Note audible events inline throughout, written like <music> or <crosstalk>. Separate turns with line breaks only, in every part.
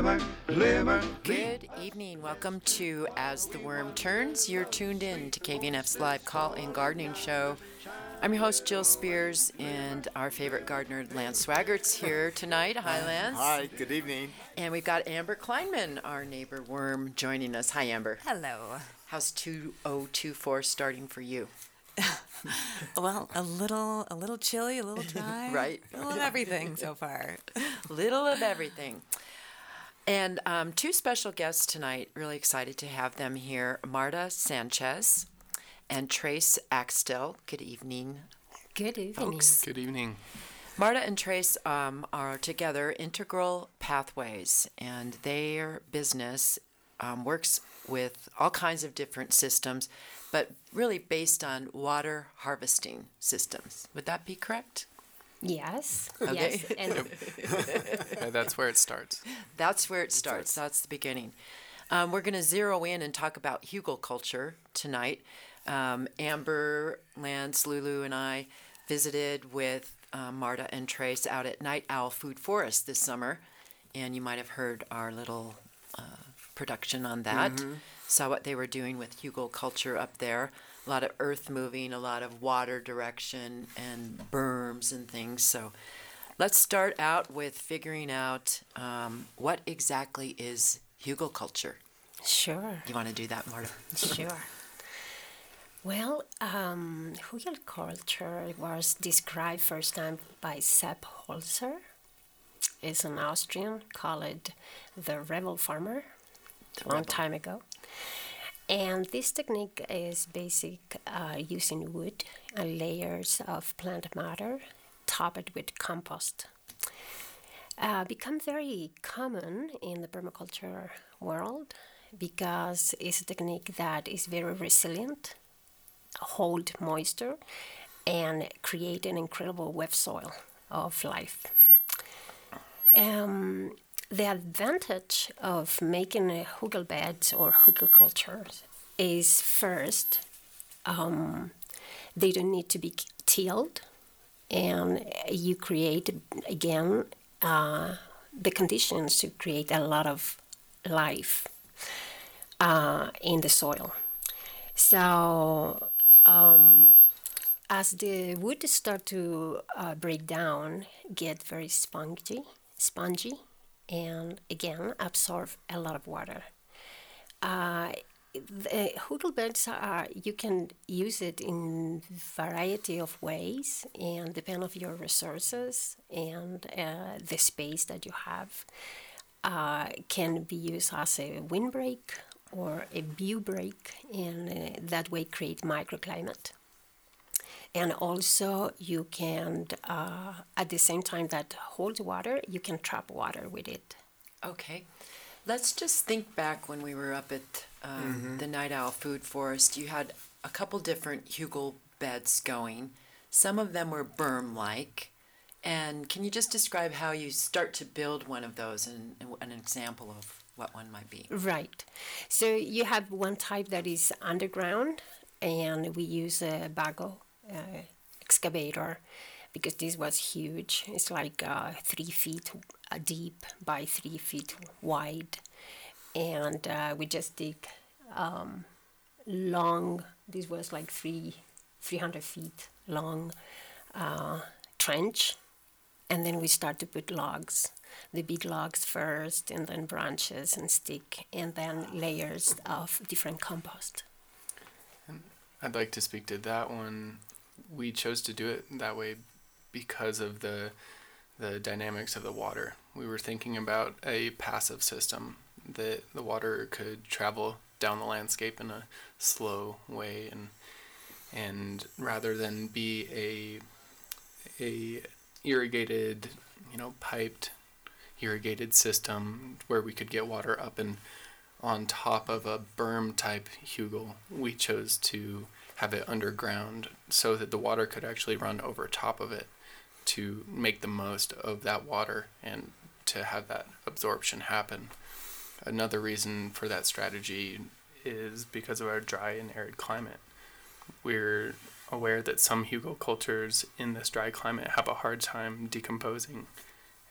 glimmer, glimmer.
Good evening. Welcome to As the Worm Turns. You're tuned in to KVNF's live call in gardening show. I'm your host, Jill Spears, and our favorite gardener, Lance Swaggert's here <laughs> tonight. Hi, Lance.
Hi, good evening.
And we've got Amber Kleinman, our neighbor worm, joining us. Hi, Amber.
Hello.
How's 2024 starting for you? <laughs>
Well, a little, a little chilly, a little <laughs> dry,
Right.
A little of everything so far.
Little of everything. And um, two special guests tonight. Really excited to have them here Marta Sanchez and Trace Axtell. Good evening,
Good evening.
folks.
Good evening.
Marta and Trace um, are together Integral Pathways, and their business um, works with all kinds of different systems, but really based on water harvesting systems. Would that be correct?
Yes.
Okay.
Yes. <laughs> And
Yeah, <laughs> that's where it starts.
That's where it starts. That's the beginning. Um, we're going to zero in and talk about Hugel culture tonight. Um, Amber, Lance, Lulu, and I visited with um, Marta and Trace out at Night Owl Food Forest this summer, and you might have heard our little uh, production on that. Saw what they were doing with Hugel culture up there. A lot of earth moving, a lot of water direction, and berms and things. So Let's start out with figuring out um, what exactly is hugel culture.
sure,
You want to do that, Marta?
sure. Well, um, Hugel culture was described first time by Sepp Holzer. It's an Austrian called the rebel farmer, a long time ago. And this technique is basic uh, using wood and layers of plant matter topped with compost. Uh, become very common in the permaculture world because it's a technique that is very resilient, hold moisture, and create an incredible web soil of life. Um, the advantage of making a hugel beds or hugel culture is first, um, they don't need to be tilled, and you create again uh, the conditions to create a lot of life uh, in the soil. So um, as the wood start to uh, break down, get very spongy, spongy, and again absorb a lot of water. Uh, the hugel beds are you can use it in variety of ways and depend of your resources and uh, the space that you have uh, can be used as a windbreak or a view break and uh, that way create microclimate and also you can uh, at the same time that holds water you can trap water with it
Okay. Let's just think back when we were up at um, the Night Owl Food Forest. You had a couple different hugel beds going. Some of them were berm like. And can you just describe how you start to build one of those and, and an example of what one might be?
Right. So you have one type that is underground, and we use a bago uh, excavator because this was huge. It's like uh, three feet uh, deep by three feet wide, and uh, we just dig um, long. This was like three, three hundred feet long uh, trench, and then we start to put logs the big logs first and then branches and stick and then layers of different compost
I'd like to speak to that one. We chose to do it that way because of the the dynamics of the water. We were thinking about a passive system that the water could travel down the landscape in a slow way and and rather than be a a irrigated, you know, piped irrigated system where we could get water up and on top of a berm type hugel, we chose to have it underground so that the water could actually run over top of it to make the most of that water and to have that absorption happen. Another reason for that strategy is because of our dry and arid climate. We're aware that some hugel cultures in this dry climate have a hard time decomposing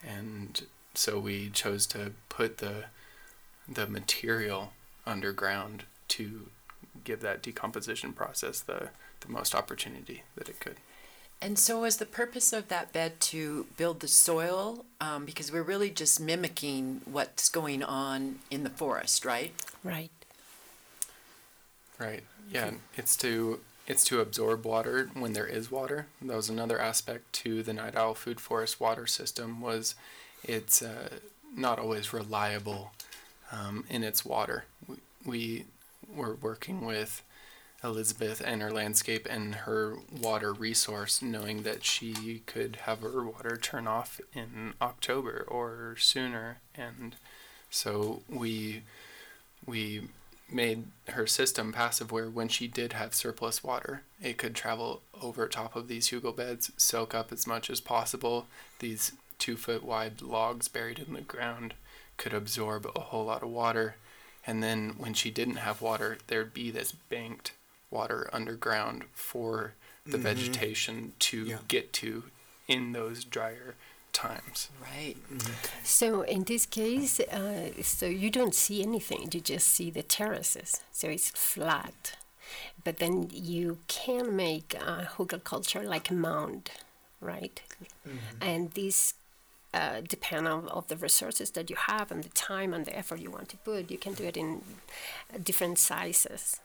and so we chose to put the the material underground to give that decomposition process the the most opportunity that it could.
And so, was the purpose of that bed to build the soil? Um, because we're really just mimicking what's going on in the forest, right?
Right.
Right. Yeah, it's to it's to absorb water when there is water. That was another aspect to the Night Owl Food Forest water system was it's uh, not always reliable um, in its water. We, we were working with Elizabeth and her landscape and her water resource, knowing that she could have her water turn off in October or sooner, and so we we made her system passive where when she did have surplus water, it could travel over top of these hugel beds, soak up as much as possible. These two foot wide logs buried in the ground could absorb a whole lot of water. And then when she didn't have water, there'd be this banked water underground for the
Mhm.
vegetation to
Yeah.
get to in those drier times.
Right.
So in this case, uh, so you don't see anything; you just see the terraces. So it's flat, but then you can make uh, hugel culture like a mound, right? And these uh, depend on of the resources that you have and the time and the effort you want to put. You can do it in different sizes.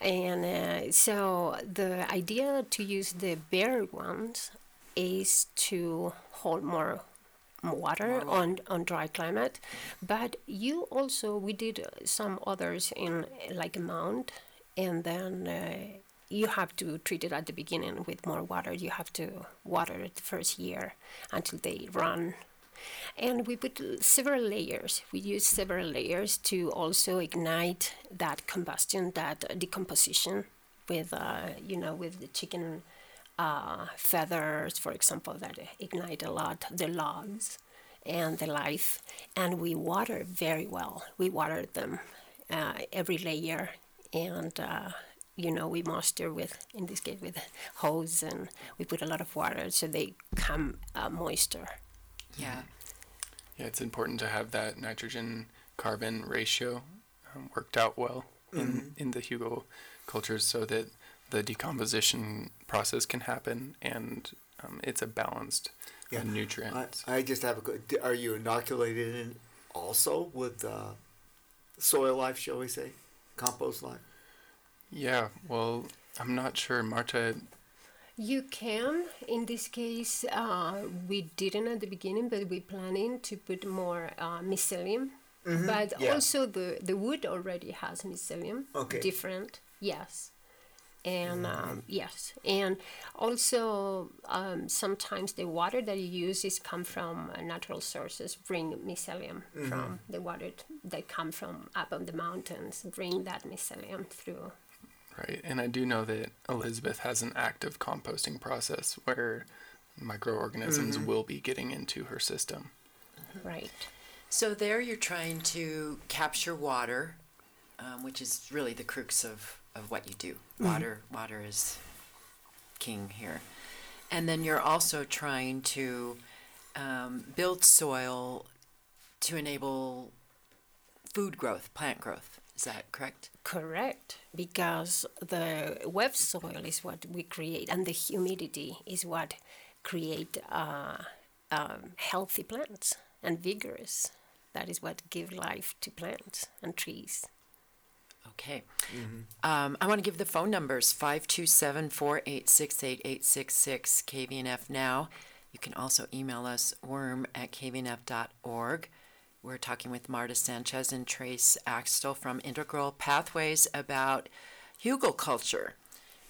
And uh, so the idea to use the bare ones is to hold more water on, on dry climate. But you also, we did some others in like a mound, and then uh, you have to treat it at the beginning with more water. You have to water it the first year until they run. And we put several layers. We use several layers to also ignite that combustion, that decomposition with, uh, you know, with the chicken uh, feathers, for example, that ignite a lot, the logs and the life. And we water very well. We water them uh, every layer. And, uh, you know, we moisture with, in this case, with hose and we put a lot of water so they come uh, moisture.
Yeah.
Yeah, it's important to have that nitrogen carbon ratio um, worked out well in, in the hugel cultures so that the decomposition process can happen and um, it's a balanced uh,
Yeah.
nutrient.
I, I just have a. que- Are you inoculated in also with uh, soil life, shall we say, compost life?
Yeah, well, I'm not sure. Marta,
You can. In this case, uh, we didn't at the beginning, but we're planning to put more uh, mycelium. But
yeah.
also the, the wood already has mycelium.
Okay.
Different, yes. And um, yes, and also um, sometimes the water that you use is come from uh, natural sources. Bring mycelium from the water that come from up on the mountains. Bring that mycelium through.
Right? And I do know that Elizabeth has an active composting process where microorganisms will be getting into her system.
Right.
So there you're trying to capture water, um, which is really the crux of, of what you do. Water water is king here. And then you're also trying to um, build soil to enable food growth, plant growth. Is that correct?
Correct, because the web soil is what we create, and the humidity is what create uh, um, healthy plants and vigorous. That is what give life to plants and trees.
Okay. Um, I want to give the phone numbers 527 486 8866 KVNF now. You can also email us worm at kvnf.org. We're talking with Marta Sanchez and Trace Axtell from Integral Pathways about hugel culture.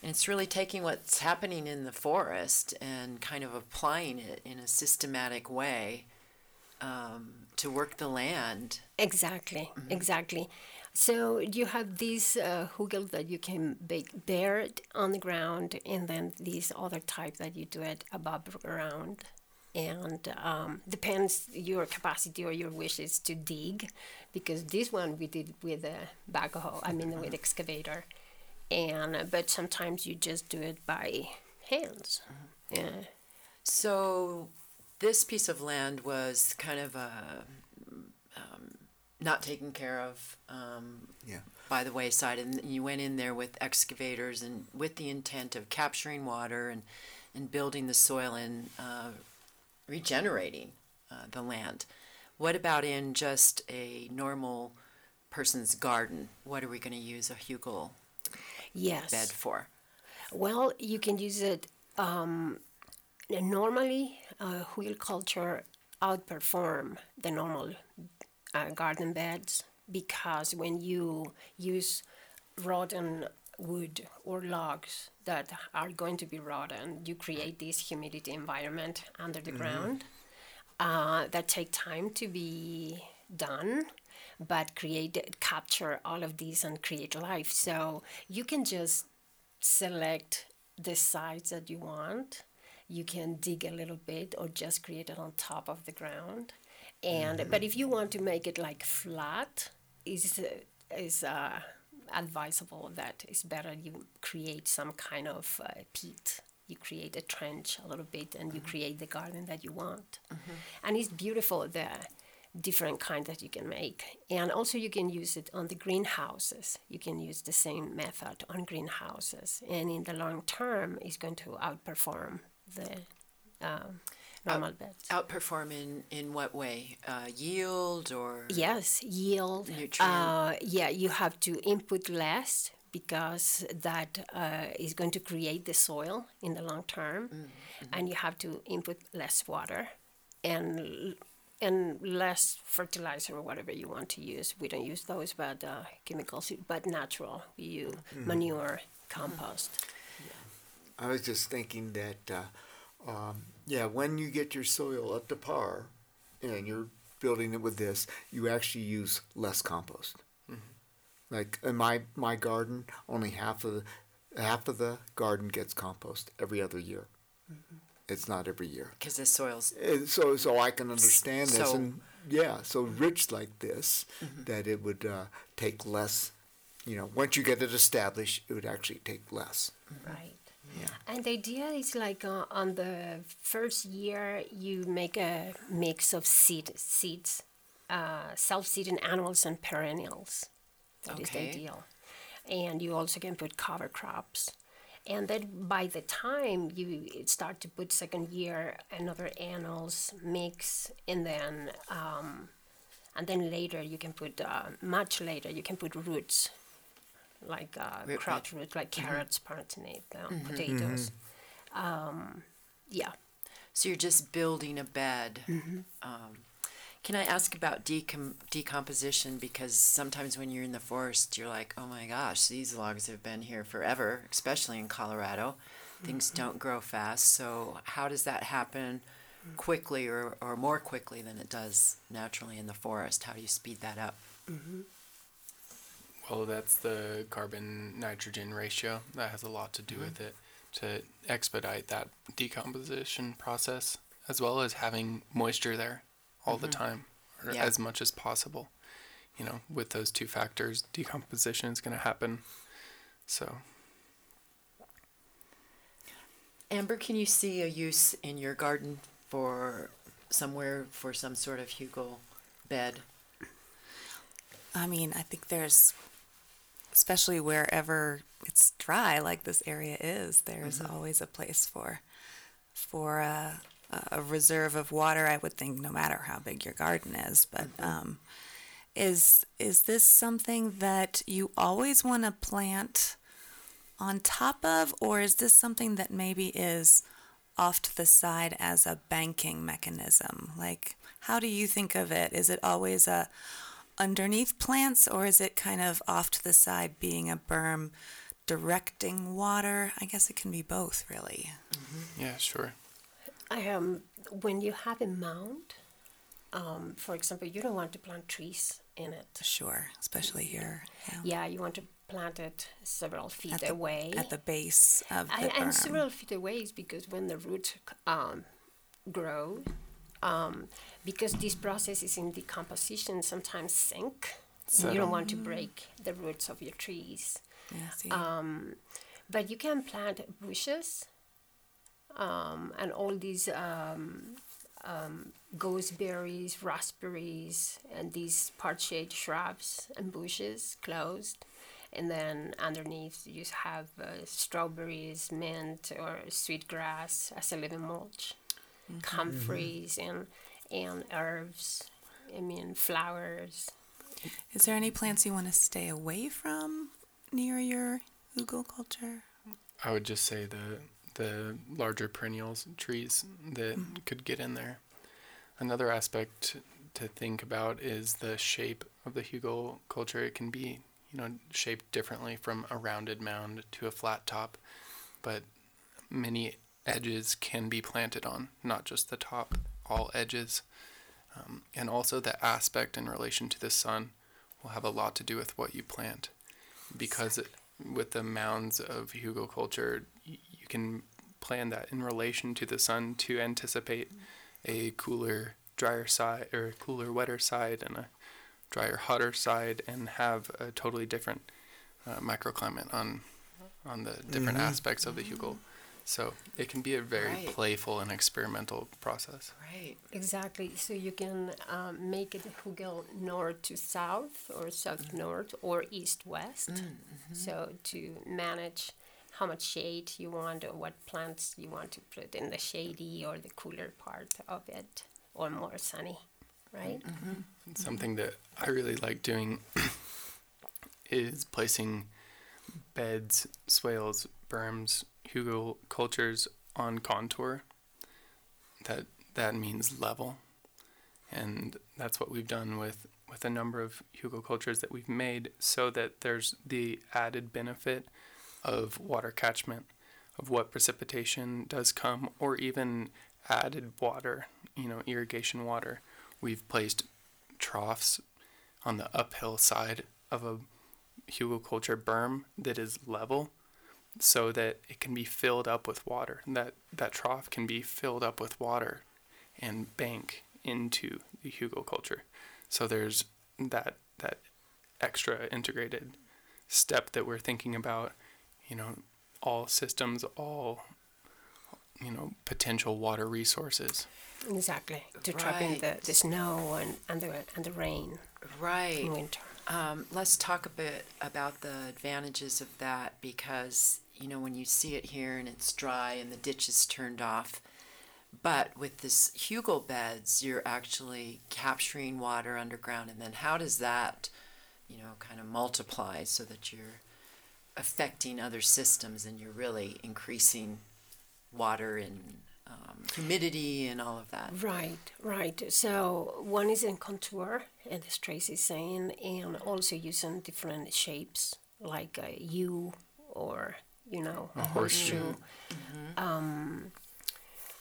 And it's really taking what's happening in the forest and kind of applying it in a systematic way um, to work the land.
Exactly, exactly. So you have these uh, hugel that you can bake bare on the ground, and then these other type that you do it above ground. And um, depends your capacity or your wishes to dig, because this one we did with a backhoe. I mean with excavator, and uh, but sometimes you just do it by hands. Yeah.
So this piece of land was kind of uh, um, not taken care of um,
Yeah.
by the wayside, and you went in there with excavators and with the intent of capturing water and and building the soil and uh, regenerating uh, the land. What about in just a normal person's garden? What are we going to use a hugel
Yes.
bed for?
Well, you can use it. Um, normally, uh, wheel culture outperform the normal uh, garden beds because when you use rotten wood or logs that are going to be rotten, you create this humidity environment under the ground uh, that take time to be done but create capture all of these and create life. So you can just select the size that you want. You can dig a little bit or just create it on top of the ground. And but if you want to make it like flat is is uh, advisable that it's better you create some kind of uh, peat. You create a trench a little bit and you create the garden that you want. And it's beautiful the different kind that you can make. And also you can use it on the greenhouses. You can use the same method on greenhouses. And in the long term it's going to outperform the um, normal beds
Outperform in, in what way? Uh, yield or?
Yes, yield.
Nutrient.
Uh, yeah, you have to input less because that uh, is going to create the soil in the long term, and you have to input less water and and less fertilizer or whatever you want to use. We don't use those, but uh, chemicals, but natural. We use manure, compost.
I was just thinking that, uh, um, yeah, when you get your soil up to par, and you're building it with this, you actually use less compost. Mm-hmm. Like in my my garden, only half of the half of the garden gets compost every other year. Mm-hmm. It's not every year.
Because the soil's
And so so I can understand this
So-
and yeah so mm-hmm. rich like this that it would uh, take less you know once you get it established it would actually take less
Right.
Yeah.
And the idea is like uh, on the first year, you make a mix of seed seeds, uh, self-seeding annuals and perennials. Okay. That is the ideal. And you also can put cover crops. And then by the time you start to put second year another annuals mix, and then um, and then later you can put uh, much later you can put roots like uh,
Root
crotch roots like carrots, parsnip, um, potatoes. Um, yeah.
So you're just building a bed. Um, can I ask about decom- decomposition? Because sometimes when you're in the forest, you're like, oh my gosh, these logs have been here forever, especially in Colorado. Things don't grow fast. So, how does that happen quickly or, or more quickly than it does naturally in the forest? How do you speed that up?
Well, that's the carbon nitrogen ratio. That has a lot to do
Mm-hmm.
with it to expedite that decomposition process, as well as having moisture there all the time, or
Mm-hmm. Yeah.
as much as possible. You know, with those two factors, decomposition is going to happen. So,
Amber, can you see a use in your garden for somewhere for some sort of hugel bed?
I mean, I think there's, especially wherever it's dry, like this area is, there's always a place for, for a, a reserve of water. I would think, no matter how big your garden is, but um, is is this something that you always want to plant on top of, or is this something that maybe is off to the side as a banking mechanism? Like, how do you think of it? Is it always a underneath plants, or is it kind of off to the side, being a berm, directing water? I guess it can be both, really.
yeah, sure.
Um, when you have a mound, um, for example, you don't want to plant trees in it.
Sure, especially here. Yeah.
Yeah, you want to plant it several feet
At the,
away.
at the base of the
and, and several feet away is because when the roots um, grow, um, because this process is in decomposition, sometimes sink. So you don't want to break the roots of your trees.
yeah.
Um, but you can plant bushes um, and all these um, um, gooseberries, raspberries, and these part shade shrubs and bushes closed. And then underneath you have uh, strawberries, mint, or sweet grass as a living mulch, Mm-hmm. comfreys, and and herbs. I mean flowers.
Is there any plants you want to stay away from near your hugel culture?
I would just say the the larger perennials trees that mm-hmm. could get in there. Another aspect to think about is the shape of the hugel culture. It can be, you know, shaped differently from a rounded mound to a flat top, but many edges can be planted on, not just the top, all edges. Um, and also the aspect in relation to the sun will have a lot to do with what you plant because it, with the mounds of hugel culture y- you can plan that in relation to the sun to anticipate a cooler drier side or a cooler wetter side and a drier hotter side and have a totally different uh, microclimate on on the different aspects of the hugel so it can be a very
Right.
playful and experimental process
Right.
Exactly. So you can um, make it hugel north to south, or south mm. north, or east west. Mm, mm-hmm. So to manage how much shade you want, or what plants you want to put in the shady or the cooler part of it, or more sunny, right? Mm-hmm. Mm-hmm.
Something that I really like doing <coughs> is placing beds, swales, berms, hugel cultures on contour. That that means level, and that's what we've done with with a number of hugel cultures that we've made, so that there's the added benefit of water catchment, of what precipitation does come, or even added water, you know, irrigation water. We've placed troughs on the uphill side of a hugelculture berm that is level so that it can be filled up with water. And that that trough can be filled up with water and bank into the hugel culture. So there's that that extra integrated step that we're thinking about, you know, all systems, all you know, potential water resources.
Exactly. To trap in the, the snow and, and the and the rain
Right.
in winter.
Um, let's talk a bit about the advantages of that because, you know, when you see it here and it's dry and the ditch is turned off, but with this hugel beds, you're actually capturing water underground. And then how does that, you know, kind of multiply so that you're affecting other systems and you're really increasing water and um, humidity and all of that?
Right, right. So one is in contour, and as Tracy is saying, and also using different shapes like a U or you know
A horseshoe.
Um,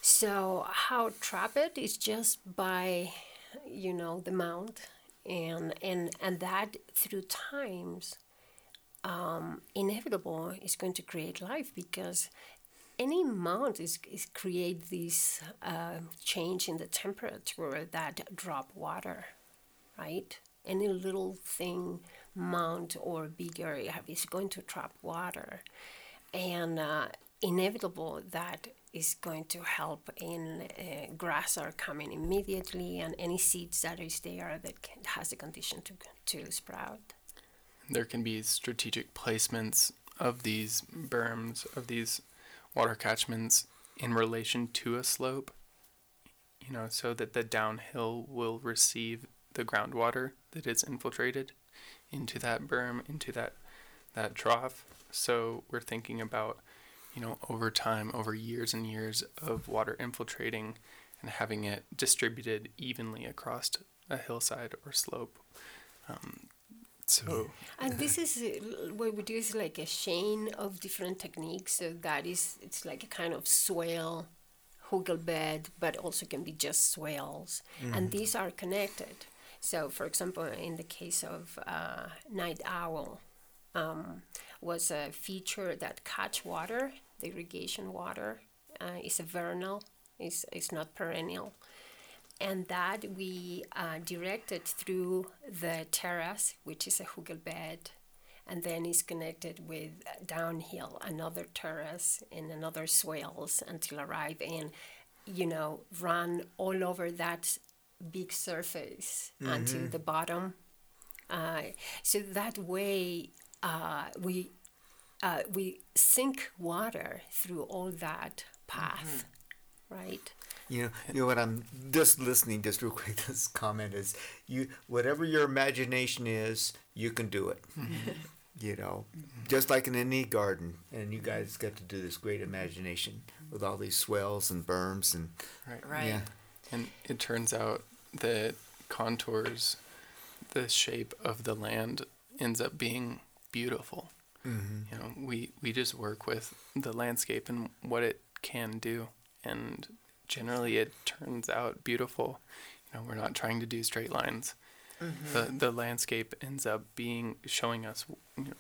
so how trap it is just by you know the mount, and and and that through times um, inevitable is going to create life because any mount is, is create this uh, change in the temperature that drop water, right? Any little thing, mount or bigger, is going to trap water, and uh, inevitable that is going to help in uh, grass are coming immediately, and any seeds that is there that can, has the condition to to sprout.
there can be strategic placements of these berms, of these water catchments in relation to a slope, you know, so that the downhill will receive the groundwater that is infiltrated into that berm, into that that trough. So we're thinking about, you know, over time, over years and years of water infiltrating and having it distributed evenly across a hillside or slope. Um, so
And this is uh, what we do is like a chain of different techniques. So that is, it's like a kind of swale, hugel bed, but also can be just swales. And these are connected. So, for example, in the case of uh, night owl, um, was a feature that catch water, the irrigation water, uh, is a vernal, is is not perennial and that we uh, directed through the terrace, which is a hugel bed, and then is connected with downhill another terrace and another swales until arrive in you know, run all over that big surface until the bottom. Uh, so that way, uh, we uh, we sink water through all that path, right?
You know, you know what I'm just listening. Just real quick, <laughs> this comment is you. Whatever your imagination is, you can do it. <laughs> you know, just like in any garden, and you guys got to do this great imagination with all these swells and berms and
Right.
Right.
yeah.
And it turns out that contours, the shape of the land ends up being beautiful.
Mm-hmm.
You know, we, we just work with the landscape and what it can do. And generally it turns out beautiful. You know, we're not trying to do straight lines. The, the landscape ends up being showing us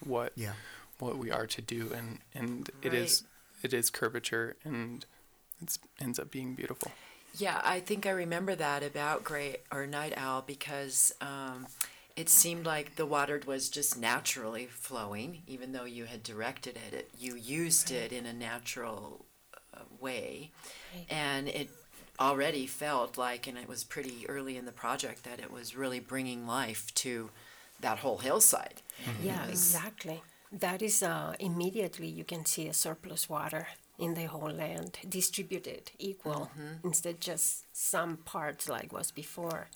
what
Yeah.
what we are to do and and it is it is curvature and it ends up being beautiful.
Yeah, I think I remember that about gray or night owl because um, it seemed like the water was just naturally flowing, even though you had directed it. it you used it in a natural uh, way, and it already felt like, and it was pretty early in the project that it was really bringing life to that whole hillside.
Yeah, exactly. That is uh, immediately you can see a surplus water in the whole land, distributed equal instead just some parts like was before.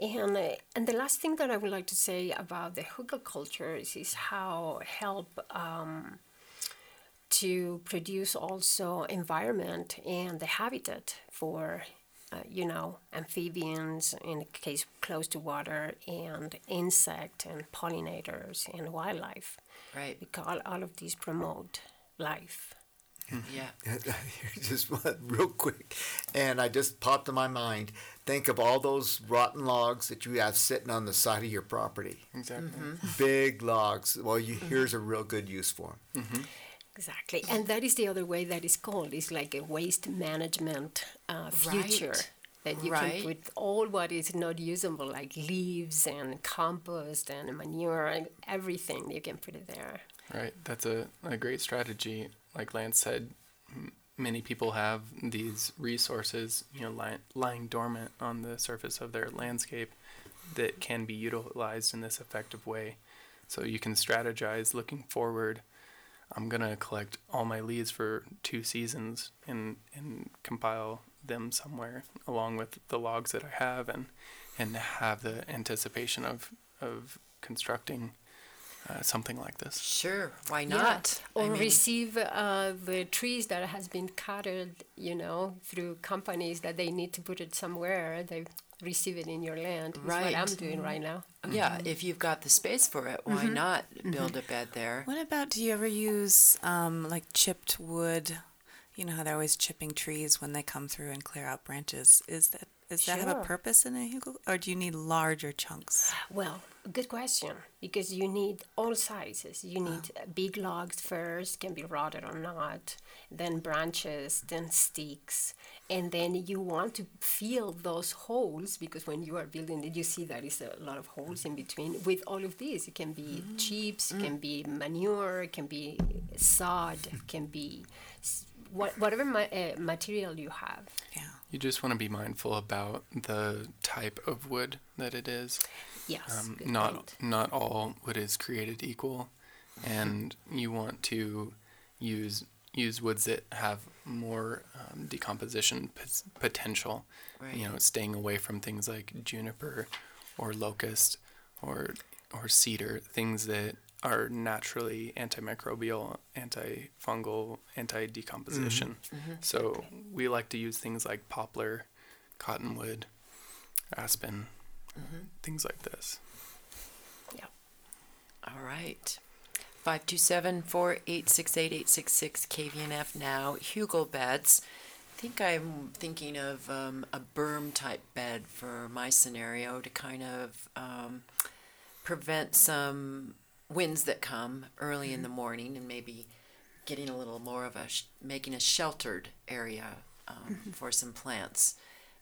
And uh, and the last thing that I would like to say about the hookah culture is, is how help um, to produce also environment and the habitat for uh, you know amphibians in the case close to water and insect and pollinators and wildlife
Right.
because all, all of these promote life Mm-hmm.
Yeah. <laughs>
just real quick, and I just popped in my mind. Think of all those rotten logs that you have sitting on the side of your property.
Exactly. Mm-hmm. <laughs>
Big logs. Well, you mm-hmm. here's a real good use for them.
exactly and that is the other way that is called it's like a waste management uh, future
Right.
that you
Right.
can put all what is not usable like leaves and compost and manure and everything you can put it there
Right. That's a, a great strategy. Like Lance said, many people have these resources, you know, lying, dormant on the surface of their landscape that can be utilized in this effective way. So you can strategize looking forward. I'm going to collect all my leaves for two seasons and, and compile them somewhere along with the logs that I have and, and have the anticipation of, of constructing uh, something like this.
Sure. Why
Yeah.
not?
Or
I mean,
receive uh, the trees that has been cutted, you know, through companies that they need to put it somewhere. They receive it in your land. Right. what I'm doing right now.
yeah, if you've got the space for it, why not build a bed there?
What about do you ever use um, like chipped wood? You know how they're always chipping trees when they come through and clear out branches. Is that does that have a purpose in a hugel, or do you need larger chunks?
Well, good question because you need all sizes. You need uh, big logs first, can be rotted or not, then branches, then sticks, and then you want to fill those holes because when you are building it, you see there is a lot of holes in between. With all of these, it can be chips, it can be manure, it can be sod, it can be what, whatever ma- uh, material you have.
Yeah.
You just want to be mindful about the type of wood that it is.
Yes,
Um, not
point.
not all wood is created equal, and you want to use use woods that have more um, decomposition p- potential.
Right.
You know, staying away from things like juniper, or locust, or or cedar, things that are naturally antimicrobial, antifungal, anti-decomposition. So we like to use things like poplar, cottonwood, aspen, things like this.
Yeah.
All right. 527 486 8866 KVNF now. Hugel beds. I think I'm thinking of um, a berm type bed for my scenario to kind of um, prevent some winds that come early in mm-hmm. the morning and maybe getting a little more of a, sh- making a sheltered area um, mm-hmm. for some plants.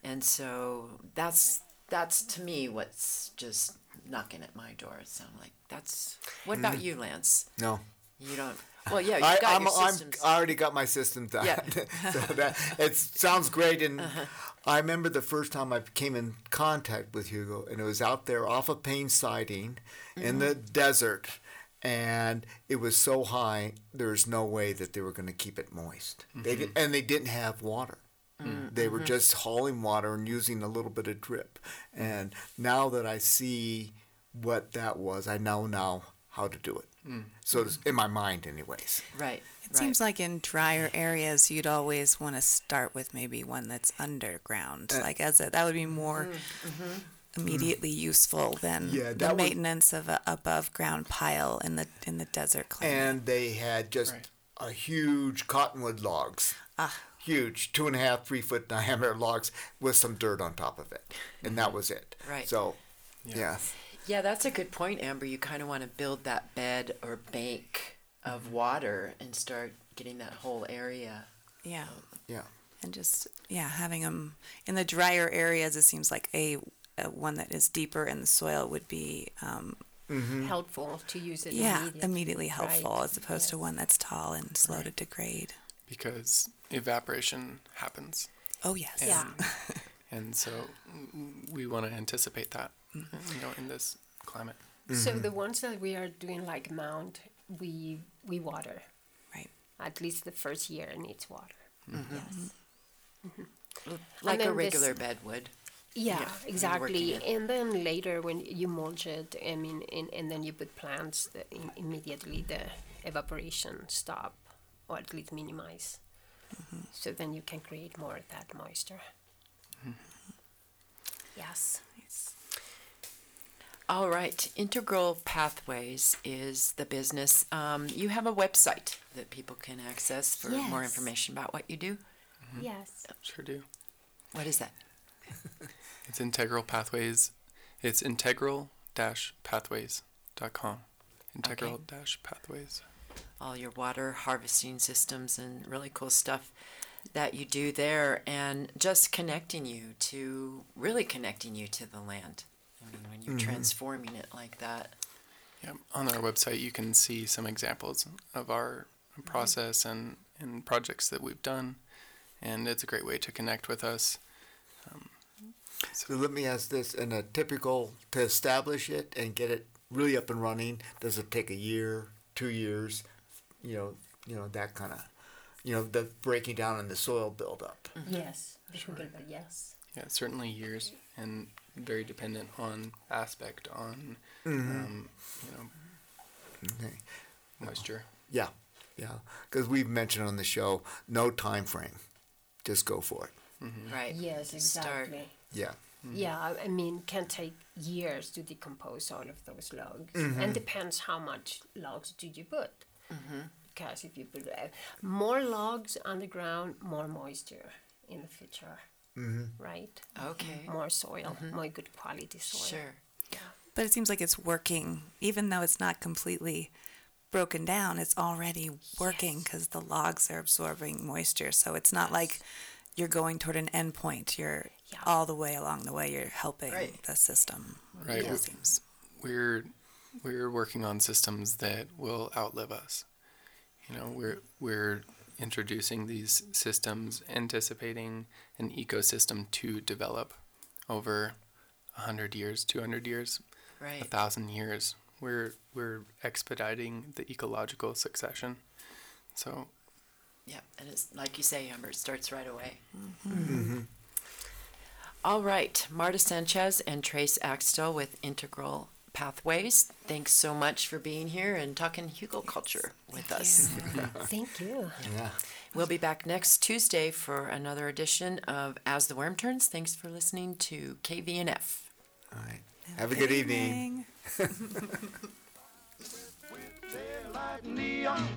And so that's that's to me what's just knocking at my door. so i'm like that's. What about mm-hmm. you, Lance?
No,
You don't. Well, yeah, you
I,
got
I'm,
your
I'm. I already got my system done.
Yeah. <laughs> Uh-huh.
so that it sounds great. And I remember the first time I came in contact with Hugo, and it was out there off of Payne Siding in the
Mm-hmm.
desert, and it was so high. There's no way that they were going to keep it moist. They did, and they didn't have water.
Mm,
They
mm-hmm.
were just hauling water and using a little bit of drip. And now that I see what that was, I know now how to do it. So it's in my mind, anyways.
Right.
It seems like in drier areas, you'd always want to start with maybe one that's underground,
Uh,
like as a, that would be more immediately useful than
Yeah,
the
that would-
maintenance of a above ground pile in the in the desert climate.
and they had just
Right.
a huge cottonwood logs,
Ah.
huge two and a half, three foot diameter logs with some dirt on top of it, and that was it.
Right.
So, yeah,
Yeah, that's a good point, Amber. You kind of want to build that bed or bank of water and start getting that whole area.
yeah,
yeah.
and just yeah, having them in the drier areas, it seems like a, a one that is deeper in the soil would be um,
helpful to use it
yeah
immediately.
immediately helpful
Right.
as opposed to one that's tall and slow to degrade.
because evaporation happens.
Oh yes,
Yeah.
And so mm, we want to anticipate that, you know, in this climate.
So mm-hmm. the ones that we are doing like mount, we we water.
right.
At least the first year needs water. Mm-hmm. Yes. Mm-hmm.
Like a
then this-
regular bed would.
Yeah,
when you're
exactly. And then later, when you mulch it, I mean, and, and then you put plants, that in, immediately the evaporation stop, or at least minimize. So then you can create more of that moisture. Yes.
All right. Integral Pathways is the business. Um, you have a website that people can access for more information about what you do.
Yes.
Sure do.
What is that? <laughs>
It's integral pathways. It's integral dash pathways.com. Integral dash pathways.
all your water harvesting systems and really cool stuff that you do there and just connecting you to really connecting you to the land I mean, when you're mm-hmm. transforming it like that
Yeah, on our website you can see some examples of our mm-hmm. process and, and projects that we've done, and it's a great way to connect with us.
Um, so let me ask this: in a typical to establish it and get it really up and running, does it take a year, two years? You know, you know that kind of, you know, the breaking down and the soil buildup. Mm-hmm.
Yes. The Hugelberg, yes.
Yeah, certainly years and very dependent on aspect on, mm-hmm. um, you know,
Okay.
moisture.
Yeah, yeah. Because we've mentioned on the show, no time frame, just go for it. Mm-hmm.
right
Yes,
Start.
exactly.
Yeah.
Yeah, I- I mean, can take years to decompose all of those logs,
Mm-hmm.
and depends how much logs do you put. Because if you put more logs on the ground, more moisture in the future,
Mm-hmm.
right?
okay
More soil, more good quality soil.
sure
But it seems like it's working, even though it's not completely broken down. It's already working because the logs are absorbing moisture. So it's not like you're going toward an end point. You're
Yeah.
all the way along the way. You're helping
Right.
the system.
Right.
It seems.
We're we're working on systems that will outlive us. You know, we're we're introducing these systems, anticipating an ecosystem to develop over hundred years, two hundred years, a
right
thousand years. We're we're expediting the ecological succession. So
yeah and it's like you say amber it starts right away mm-hmm. All right marta sanchez and trace axtell with integral pathways thanks so much for being here and talking hugel culture with us <laughs>
Thank you.
Yeah.
We'll be back next Tuesday for another edition of As the Worm Turns. Thanks for listening to KVNF.
All right. Have a good evening. <laughs>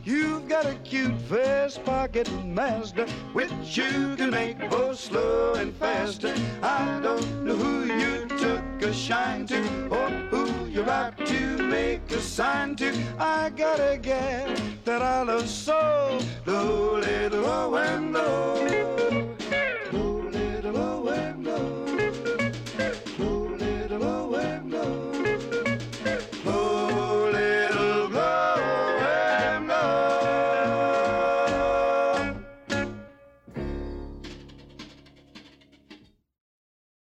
You've got a cute vest pocket master, which you can make both slow and faster. I don't know who you took a shine to, or who you're out to make a sign to. I gotta get that I love so, low, little low and low.